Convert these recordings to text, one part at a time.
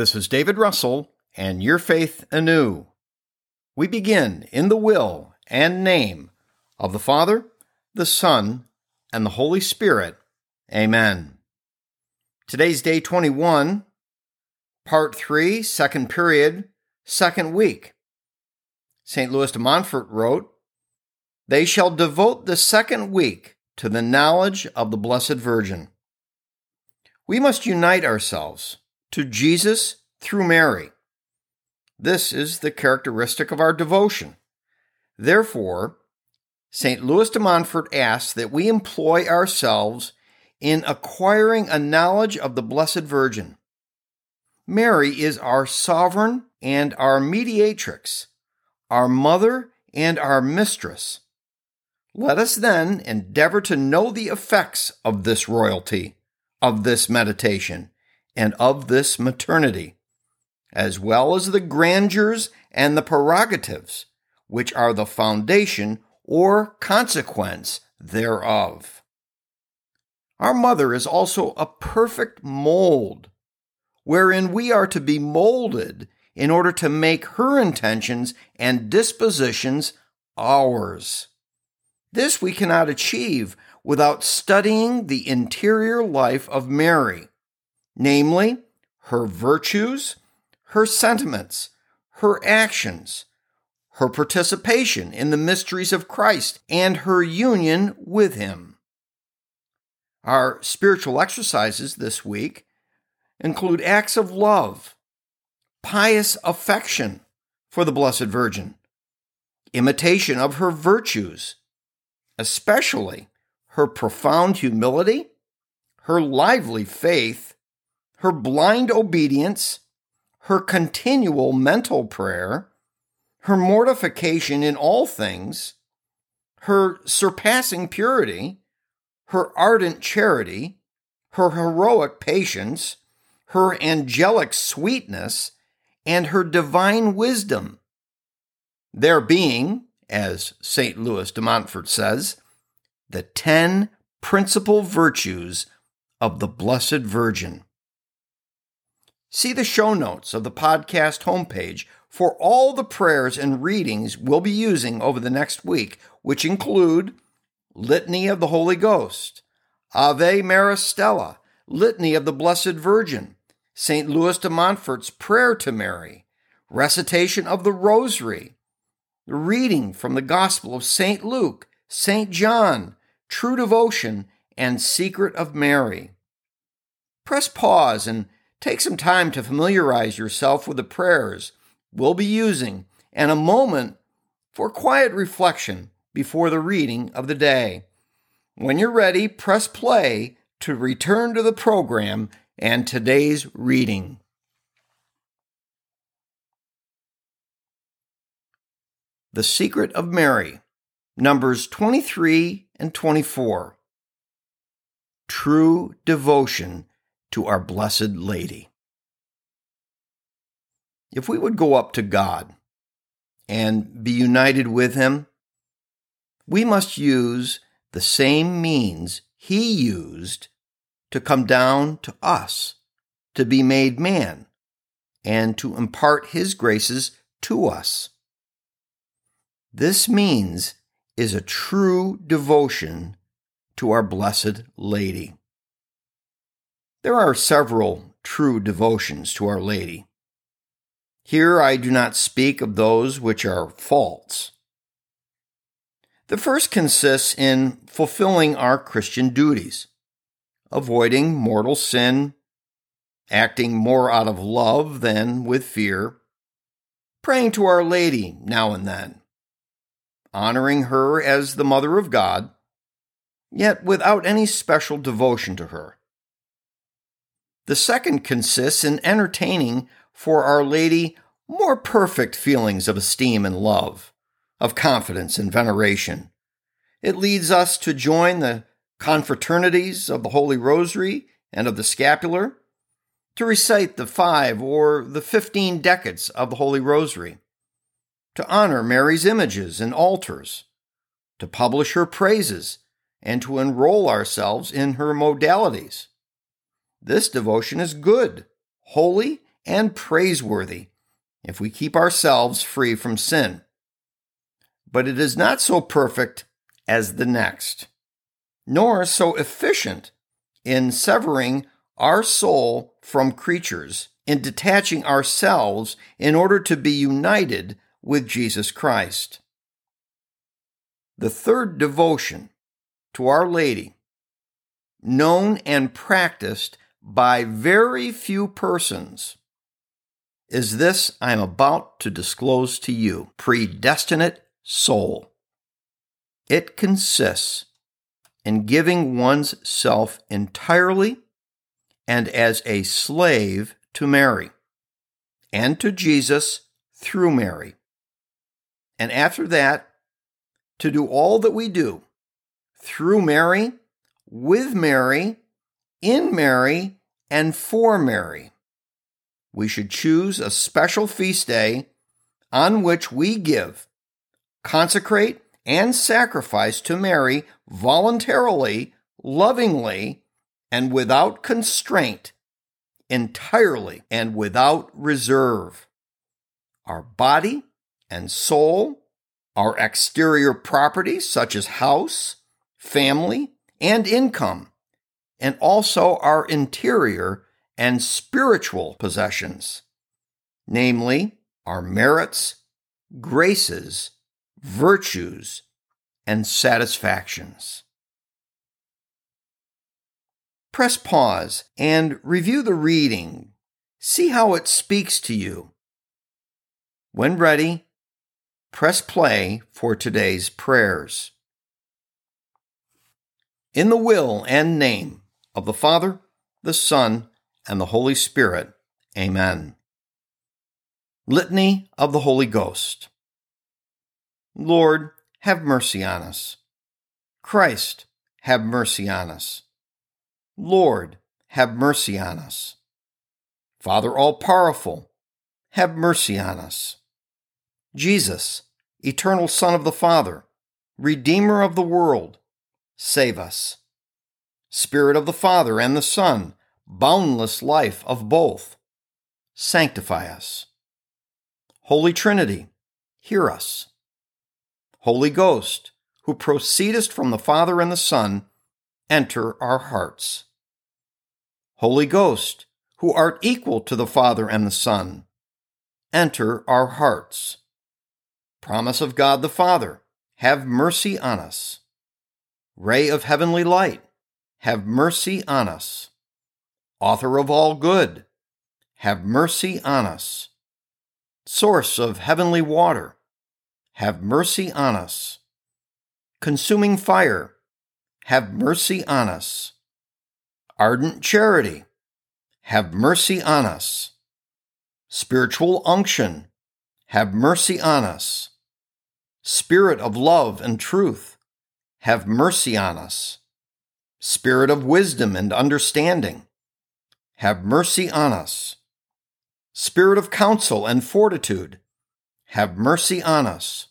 This is David Russell and Your Faith Anew. We begin in the will and name of the Father, the Son, and the Holy Spirit. Amen. Today's day 21, part 3, second period, second week. St. Louis de Montfort wrote, They shall devote the second week to the knowledge of the Blessed Virgin. We must unite ourselves to Jesus through Mary. This is the characteristic of our devotion. Therefore, St. Louis de Montfort asks that we employ ourselves in acquiring a knowledge of the Blessed Virgin. Mary is our sovereign and our mediatrix, our mother and our mistress. Let us then endeavor to know the effects of this royalty, of this meditation, and of this maternity, as well as the grandeurs and the prerogatives, which are the foundation or consequence thereof. Our mother is also a perfect mold, wherein we are to be molded in order to make her intentions and dispositions ours. This we cannot achieve without studying the interior life of Mary, namely, her virtues, her sentiments, her actions, her participation in the mysteries of Christ, and her union with Him. Our spiritual exercises this week include acts of love, pious affection for the Blessed Virgin, imitation of her virtues, especially her profound humility, her lively faith, her blind obedience, her continual mental prayer, her mortification in all things, her surpassing purity, her ardent charity, her heroic patience, her angelic sweetness, and her divine wisdom. There being, as St. Louis de Montfort says, the ten principal virtues of the Blessed Virgin. See the show notes of the podcast homepage for all the prayers and readings we'll be using over the next week, which include Litany of the Holy Ghost, Ave Maris Stella, Litany of the Blessed Virgin, St. Louis de Montfort's Prayer to Mary, recitation of the Rosary, the reading from the Gospel of St. Luke, St. John, True Devotion, and Secret of Mary. Press pause and take some time to familiarize yourself with the prayers we'll be using and a moment for quiet reflection before the reading of the day. When you're ready, press play to return to the program and today's reading. The Secret of Mary, Numbers 23 and 24. True devotion to our Blessed Lady. If we would go up to God and be united with Him, we must use the same means He used to come down to us, to be made man, and to impart His graces to us. This means is a true devotion to our Blessed Lady. There are several true devotions to Our Lady. Here I do not speak of those which are false. The first consists in fulfilling our Christian duties, avoiding mortal sin, acting more out of love than with fear, praying to Our Lady now and then, honoring her as the Mother of God, yet without any special devotion to her. The second consists in entertaining for Our Lady more perfect feelings of esteem and love, of confidence and veneration. It leads us to join the confraternities of the Holy Rosary and of the Scapular, to recite the five or the fifteen decades of the Holy Rosary, to honor Mary's images and altars, to publish her praises, and to enroll ourselves in her sodalities. This devotion is good, holy, and praiseworthy if we keep ourselves free from sin. But it is not so perfect as the next, nor so efficient in severing our soul from creatures, in detaching ourselves in order to be united with Jesus Christ. The third devotion to Our Lady, known and practiced by very few persons is this I am about to disclose to you predestinate soul. It consists in giving one's self entirely and as a slave to Mary and to Jesus through Mary. And after that, to do all that we do through Mary, with Mary, in Mary and for Mary. We should choose a special feast day on which we give, consecrate, and sacrifice to Mary voluntarily, lovingly, and without constraint, entirely and without reserve. Our body and soul, our exterior property, such as house, family, and income, and also our interior and spiritual possessions, namely our merits, graces, virtues, and satisfactions. Press pause and review the reading. See how it speaks to you. When ready, press play for today's prayers. In the will and name of the Father, the Son, and the Holy Spirit. Amen. Litany of the Holy Ghost. Lord, have mercy on us. Christ, have mercy on us. Lord, have mercy on us. Father all powerful, have mercy on us. Jesus, eternal Son of the Father, Redeemer of the world, save us. Spirit of the Father and the Son, boundless life of both, sanctify us. Holy Trinity, hear us. Holy Ghost, who proceedest from the Father and the Son, enter our hearts. Holy Ghost, who art equal to the Father and the Son, enter our hearts. Promise of God the Father, have mercy on us. Ray of heavenly light, have mercy on us. Author of all good, have mercy on us. Source of heavenly water, have mercy on us. Consuming fire, have mercy on us. Ardent charity, have mercy on us. Spiritual unction, have mercy on us. Spirit of love and truth, have mercy on us. Spirit of wisdom and understanding, have mercy on us. Spirit of counsel and fortitude, have mercy on us.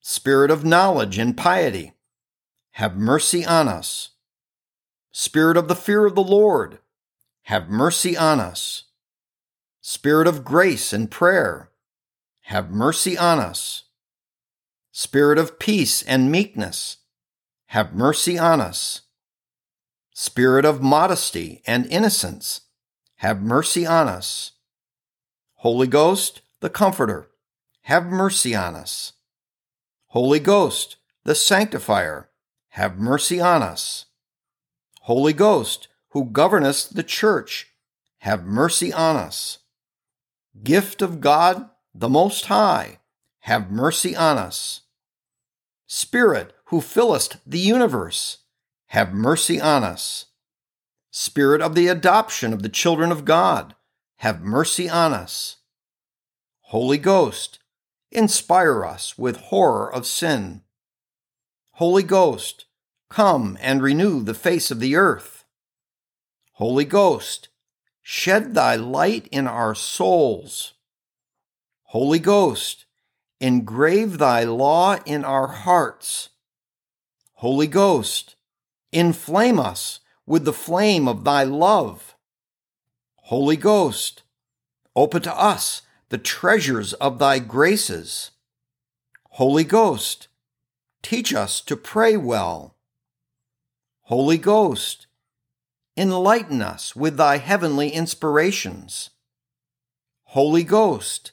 Spirit of knowledge and piety, have mercy on us. Spirit of the fear of the Lord, have mercy on us. Spirit of grace and prayer, have mercy on us. Spirit of peace and meekness, have mercy on us. Spirit of modesty and innocence, have mercy on us. Holy Ghost, the Comforter, have mercy on us. Holy Ghost, the Sanctifier, have mercy on us. Holy Ghost, who governest the church, have mercy on us. Gift of God, the Most High, have mercy on us. Spirit, who fillest the universe, have mercy on us. Spirit of the adoption of the children of God, have mercy on us. Holy Ghost, inspire us with horror of sin. Holy Ghost, come and renew the face of the earth. Holy Ghost, shed thy light in our souls. Holy Ghost, engrave thy law in our hearts. Holy Ghost, inflame us with the flame of thy love. Holy Ghost, open to us the treasures of thy graces. Holy Ghost, teach us to pray well. Holy Ghost, enlighten us with thy heavenly inspirations. Holy Ghost,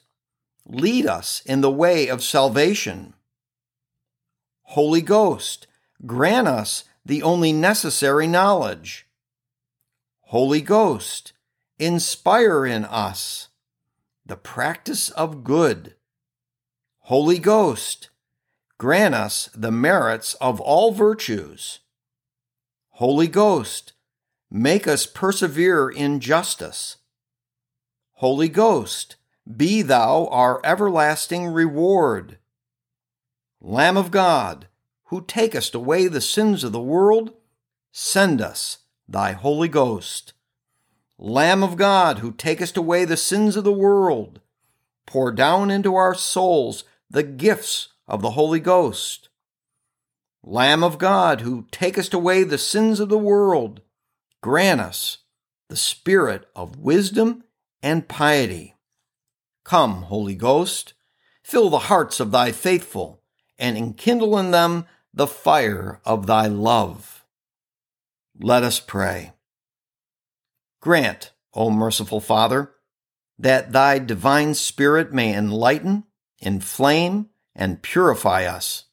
lead us in the way of salvation. Holy Ghost, grant us the only necessary knowledge. Holy Ghost, inspire in us the practice of good. Holy Ghost, grant us the merits of all virtues. Holy Ghost, make us persevere in justice. Holy Ghost, be thou our everlasting reward. Lamb of God, who takest away the sins of the world, send us thy Holy Ghost. Lamb of God, who takest away the sins of the world, pour down into our souls the gifts of the Holy Ghost. Lamb of God, who takest away the sins of the world, grant us the spirit of wisdom and piety. Come, Holy Ghost, fill the hearts of thy faithful, and enkindle in them the fire of thy love. Let us pray. Grant, O merciful Father, that thy divine Spirit may enlighten, inflame, and purify us,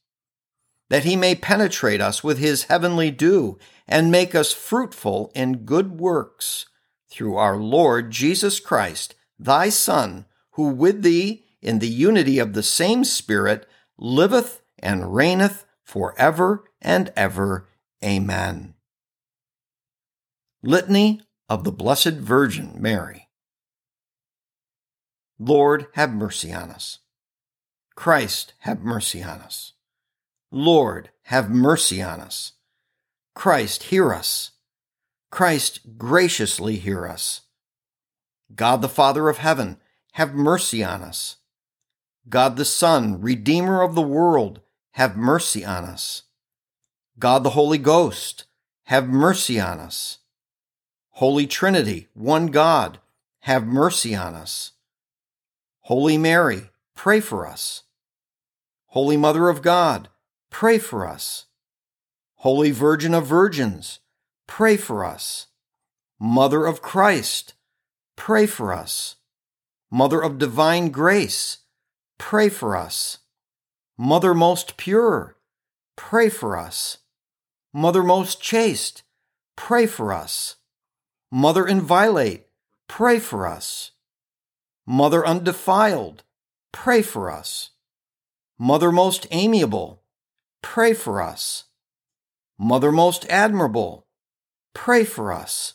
that he may penetrate us with his heavenly dew and make us fruitful in good works through our Lord Jesus Christ, thy Son, who with thee in the unity of the same Spirit liveth and reigneth for ever and ever. Amen. Litany of the Blessed Virgin Mary. Lord, have mercy on us. Christ, have mercy on us. Lord, have mercy on us. Christ, hear us. Christ, graciously hear us. God the Father of heaven, have mercy on us. God the Son, Redeemer of the world, have mercy on us. God the Holy Ghost, have mercy on us. Holy Trinity, one God, have mercy on us. Holy Mary, pray for us. Holy Mother of God, pray for us. Holy Virgin of Virgins, pray for us. Mother of Christ, pray for us. Mother of Divine Grace, pray for us. Mother most pure, pray for us. Mother most chaste, pray for us. Mother inviolate, pray for us. Mother undefiled, pray for us. Mother most amiable, pray for us. Mother most admirable, pray for us.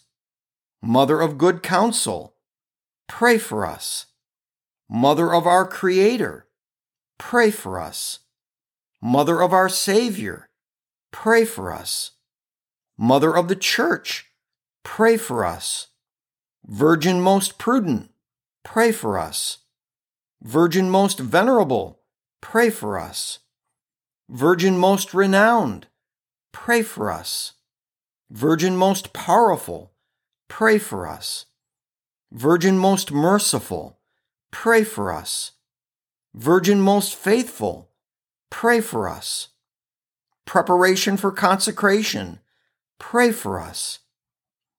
Mother of good counsel, pray for us. Mother of our Creator, pray for us. Mother of our Savior, pray for us. Mother of the Church, pray for us. Virgin most prudent, pray for us. Virgin most venerable, pray for us. Virgin most renowned, pray for us. Virgin most powerful, pray for us. Virgin most merciful, pray for us. Virgin most faithful, pray for us. Preparation for consecration, pray for us.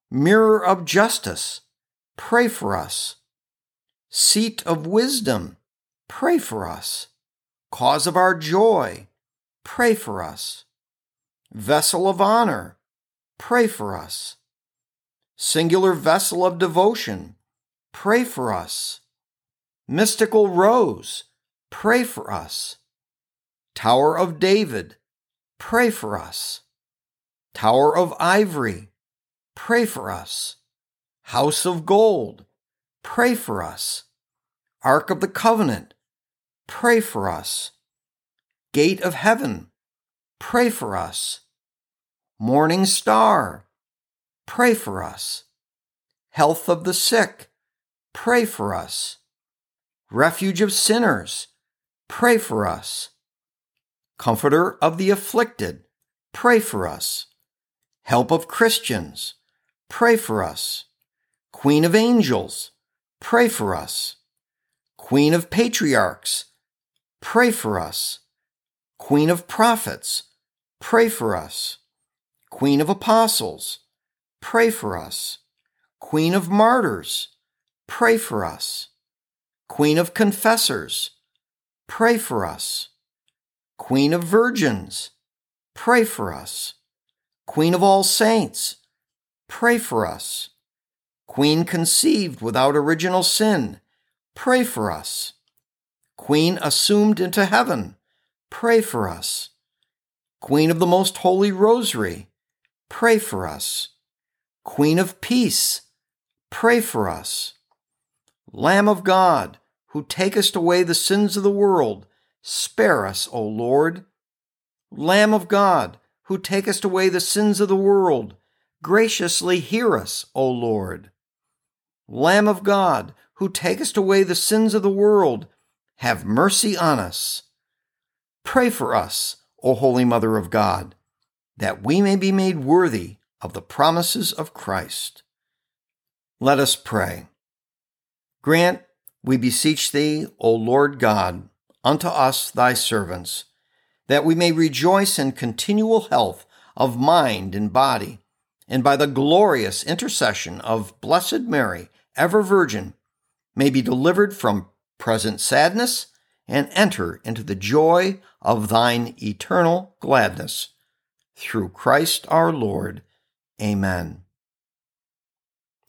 Mirror of justice, pray for us. Seat of wisdom, pray for us. Cause of our joy, pray for us. Vessel of honor, pray for us. Singular vessel of devotion, pray for us. Mystical rose, pray for us. Tower of David, pray for us. Tower of Ivory, pray for us. House of Gold, pray for us. Ark of the Covenant, pray for us. Gate of Heaven, pray for us. Morning Star, pray for us. Health of the sick, pray for us. Refuge of sinners, pray for us. Comforter of the afflicted, pray for us. Help of Christians, pray for us. Queen of angels, pray for us. Queen of patriarchs, pray for us. Queen of prophets, pray for us. Queen of apostles, pray for us. Queen of martyrs, pray for us. Queen of confessors, pray for us. Queen of virgins, pray for us. Queen of all saints, pray for us. Queen conceived without original sin, pray for us. Queen assumed into heaven, pray for us. Queen of the Most Holy Rosary, pray for us. Queen of Peace, pray for us. Lamb of God, who takest away the sins of the world, spare us, O Lord. Lamb of God, who takest away the sins of the world, graciously hear us, O Lord. Lamb of God, who takest away the sins of the world, have mercy on us. Pray for us, O Holy Mother of God, that we may be made worthy of the promises of Christ. Let us pray. Grant, we beseech thee, O Lord God, unto us thy servants, that we may rejoice in continual health of mind and body, and by the glorious intercession of Blessed Mary, ever Virgin, may be delivered from present sadness and enter into the joy of thine eternal gladness. Through Christ our Lord. Amen.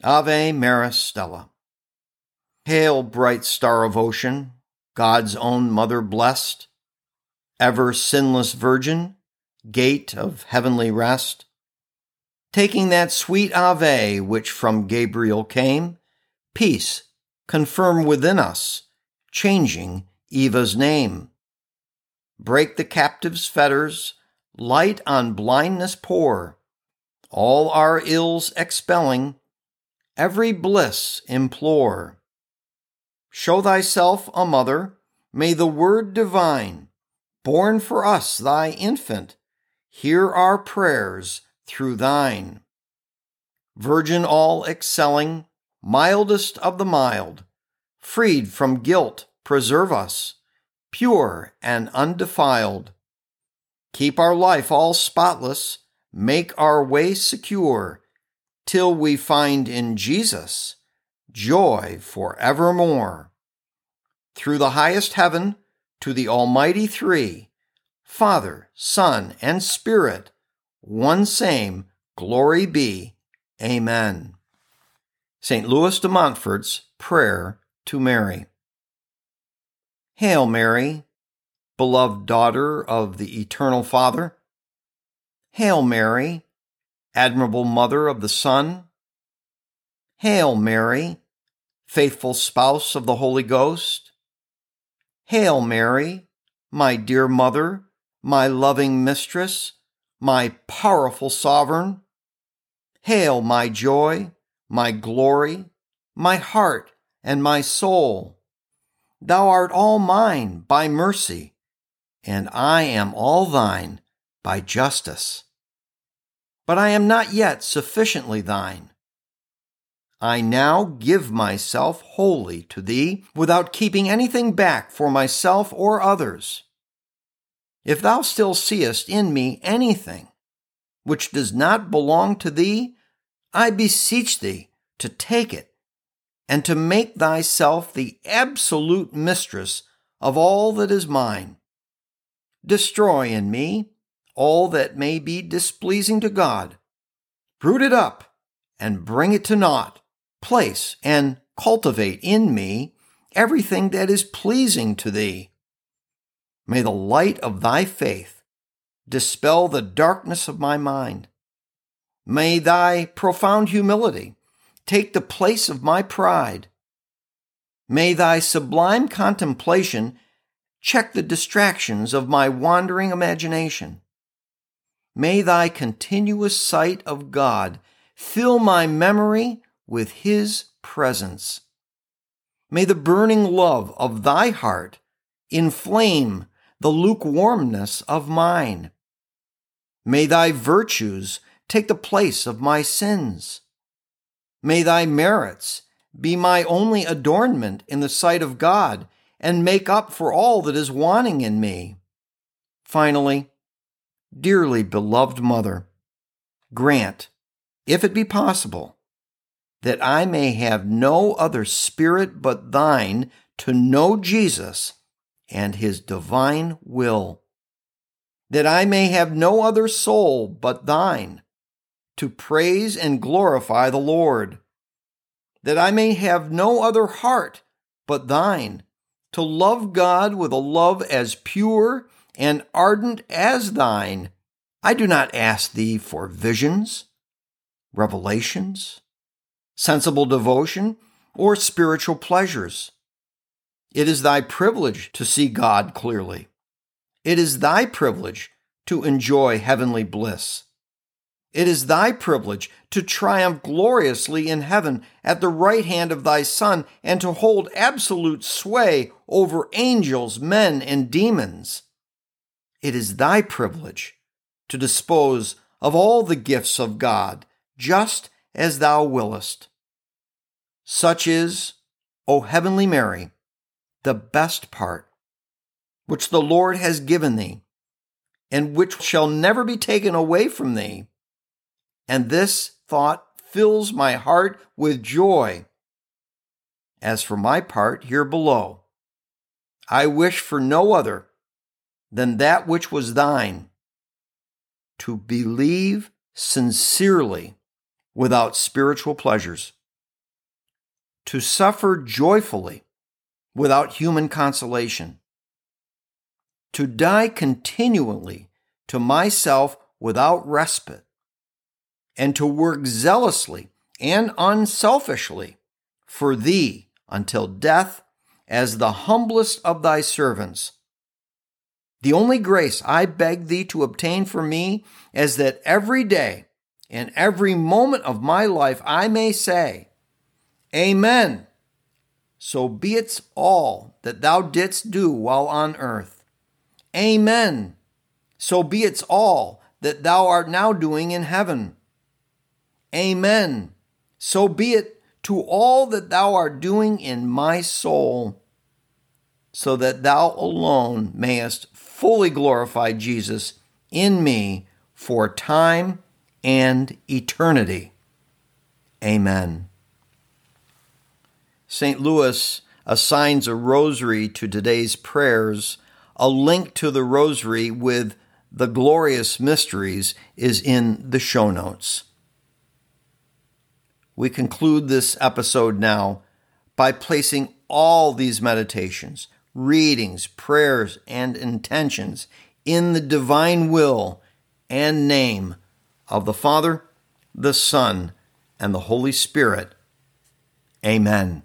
Ave Maris Stella. Hail, bright star of ocean, God's own mother blessed, ever sinless virgin, gate of heavenly rest. Taking that sweet Ave which from Gabriel came, peace confirm within us, changing Eva's name. Break the captive's fetters, light on blindness pour, all our ills expelling, every bliss implore. Show thyself a mother, may the word divine, born for us thy infant, hear our prayers through thine. Virgin all excelling, mildest of the mild, freed from guilt, preserve us, pure and undefiled. Keep our life all spotless, make our way secure, till we find in Jesus joy forevermore. Through the highest heaven, to the Almighty Three, Father, Son, and Spirit, one same, glory be. Amen. St. Louis de Montfort's Prayer to Mary. Hail Mary, beloved daughter of the Eternal Father. Hail Mary, admirable Mother of the Son. Hail Mary, faithful spouse of the Holy Ghost. Hail Mary, my dear Mother, my loving Mistress, my powerful Sovereign. Hail my joy, my glory, my heart, and my soul. Thou art all mine by mercy, and I am all thine by justice. But I am not yet sufficiently thine. I now give myself wholly to thee without keeping anything back for myself or others. If thou still seest in me anything which does not belong to thee, I beseech thee to take it and to make thyself the absolute mistress of all that is mine. Destroy in me all that may be displeasing to God. Root it up and bring it to naught. Place and cultivate in me everything that is pleasing to thee. May the light of thy faith dispel the darkness of my mind. May thy profound humility take the place of my pride. May thy sublime contemplation check the distractions of my wandering imagination. May thy continuous sight of God fill my memory with his presence. May the burning love of thy heart inflame the lukewarmness of mine. May thy virtues take the place of my sins. May thy merits be my only adornment in the sight of God and make up for all that is wanting in me. Finally, dearly beloved Mother, grant, if it be possible, that I may have no other spirit but thine to know Jesus and his divine will that I may have no other soul but thine, to praise and glorify the Lord, that I may have no other heart but thine, to love God with a love as pure and ardent as thine. I do not ask thee for visions, revelations, sensible devotion, or spiritual pleasures. It is thy privilege to see God clearly. It is thy privilege to enjoy heavenly bliss. It is thy privilege to triumph gloriously in heaven at the right hand of thy Son and to hold absolute sway over angels, men, and demons. It is thy privilege to dispose of all the gifts of God just as thou willest. Such is, O heavenly Mary, the best part which the Lord has given thee, and which shall never be taken away from thee. And this thought fills my heart with joy. As for my part here below, I wish for no other than that which was thine to believe sincerely without spiritual pleasures, to suffer joyfully without human consolation to die continually to myself without respite, and to work zealously and unselfishly for thee until death as the humblest of thy servants. The only grace I beg thee to obtain for me is that every day and every moment of my life I may say, Amen. So be it all that thou didst do while on earth. Amen. So be it all that thou art now doing in heaven. Amen. So be it to all that thou art doing in my soul, so that thou alone mayest fully glorify Jesus in me for time and eternity. Amen. St. Louis assigns a rosary to today's prayers a link to the rosary with the glorious mysteries is in the show notes. We conclude this episode now by placing all these meditations, readings, prayers, and intentions in the divine will and name of the Father, the Son, and the Holy Spirit. Amen.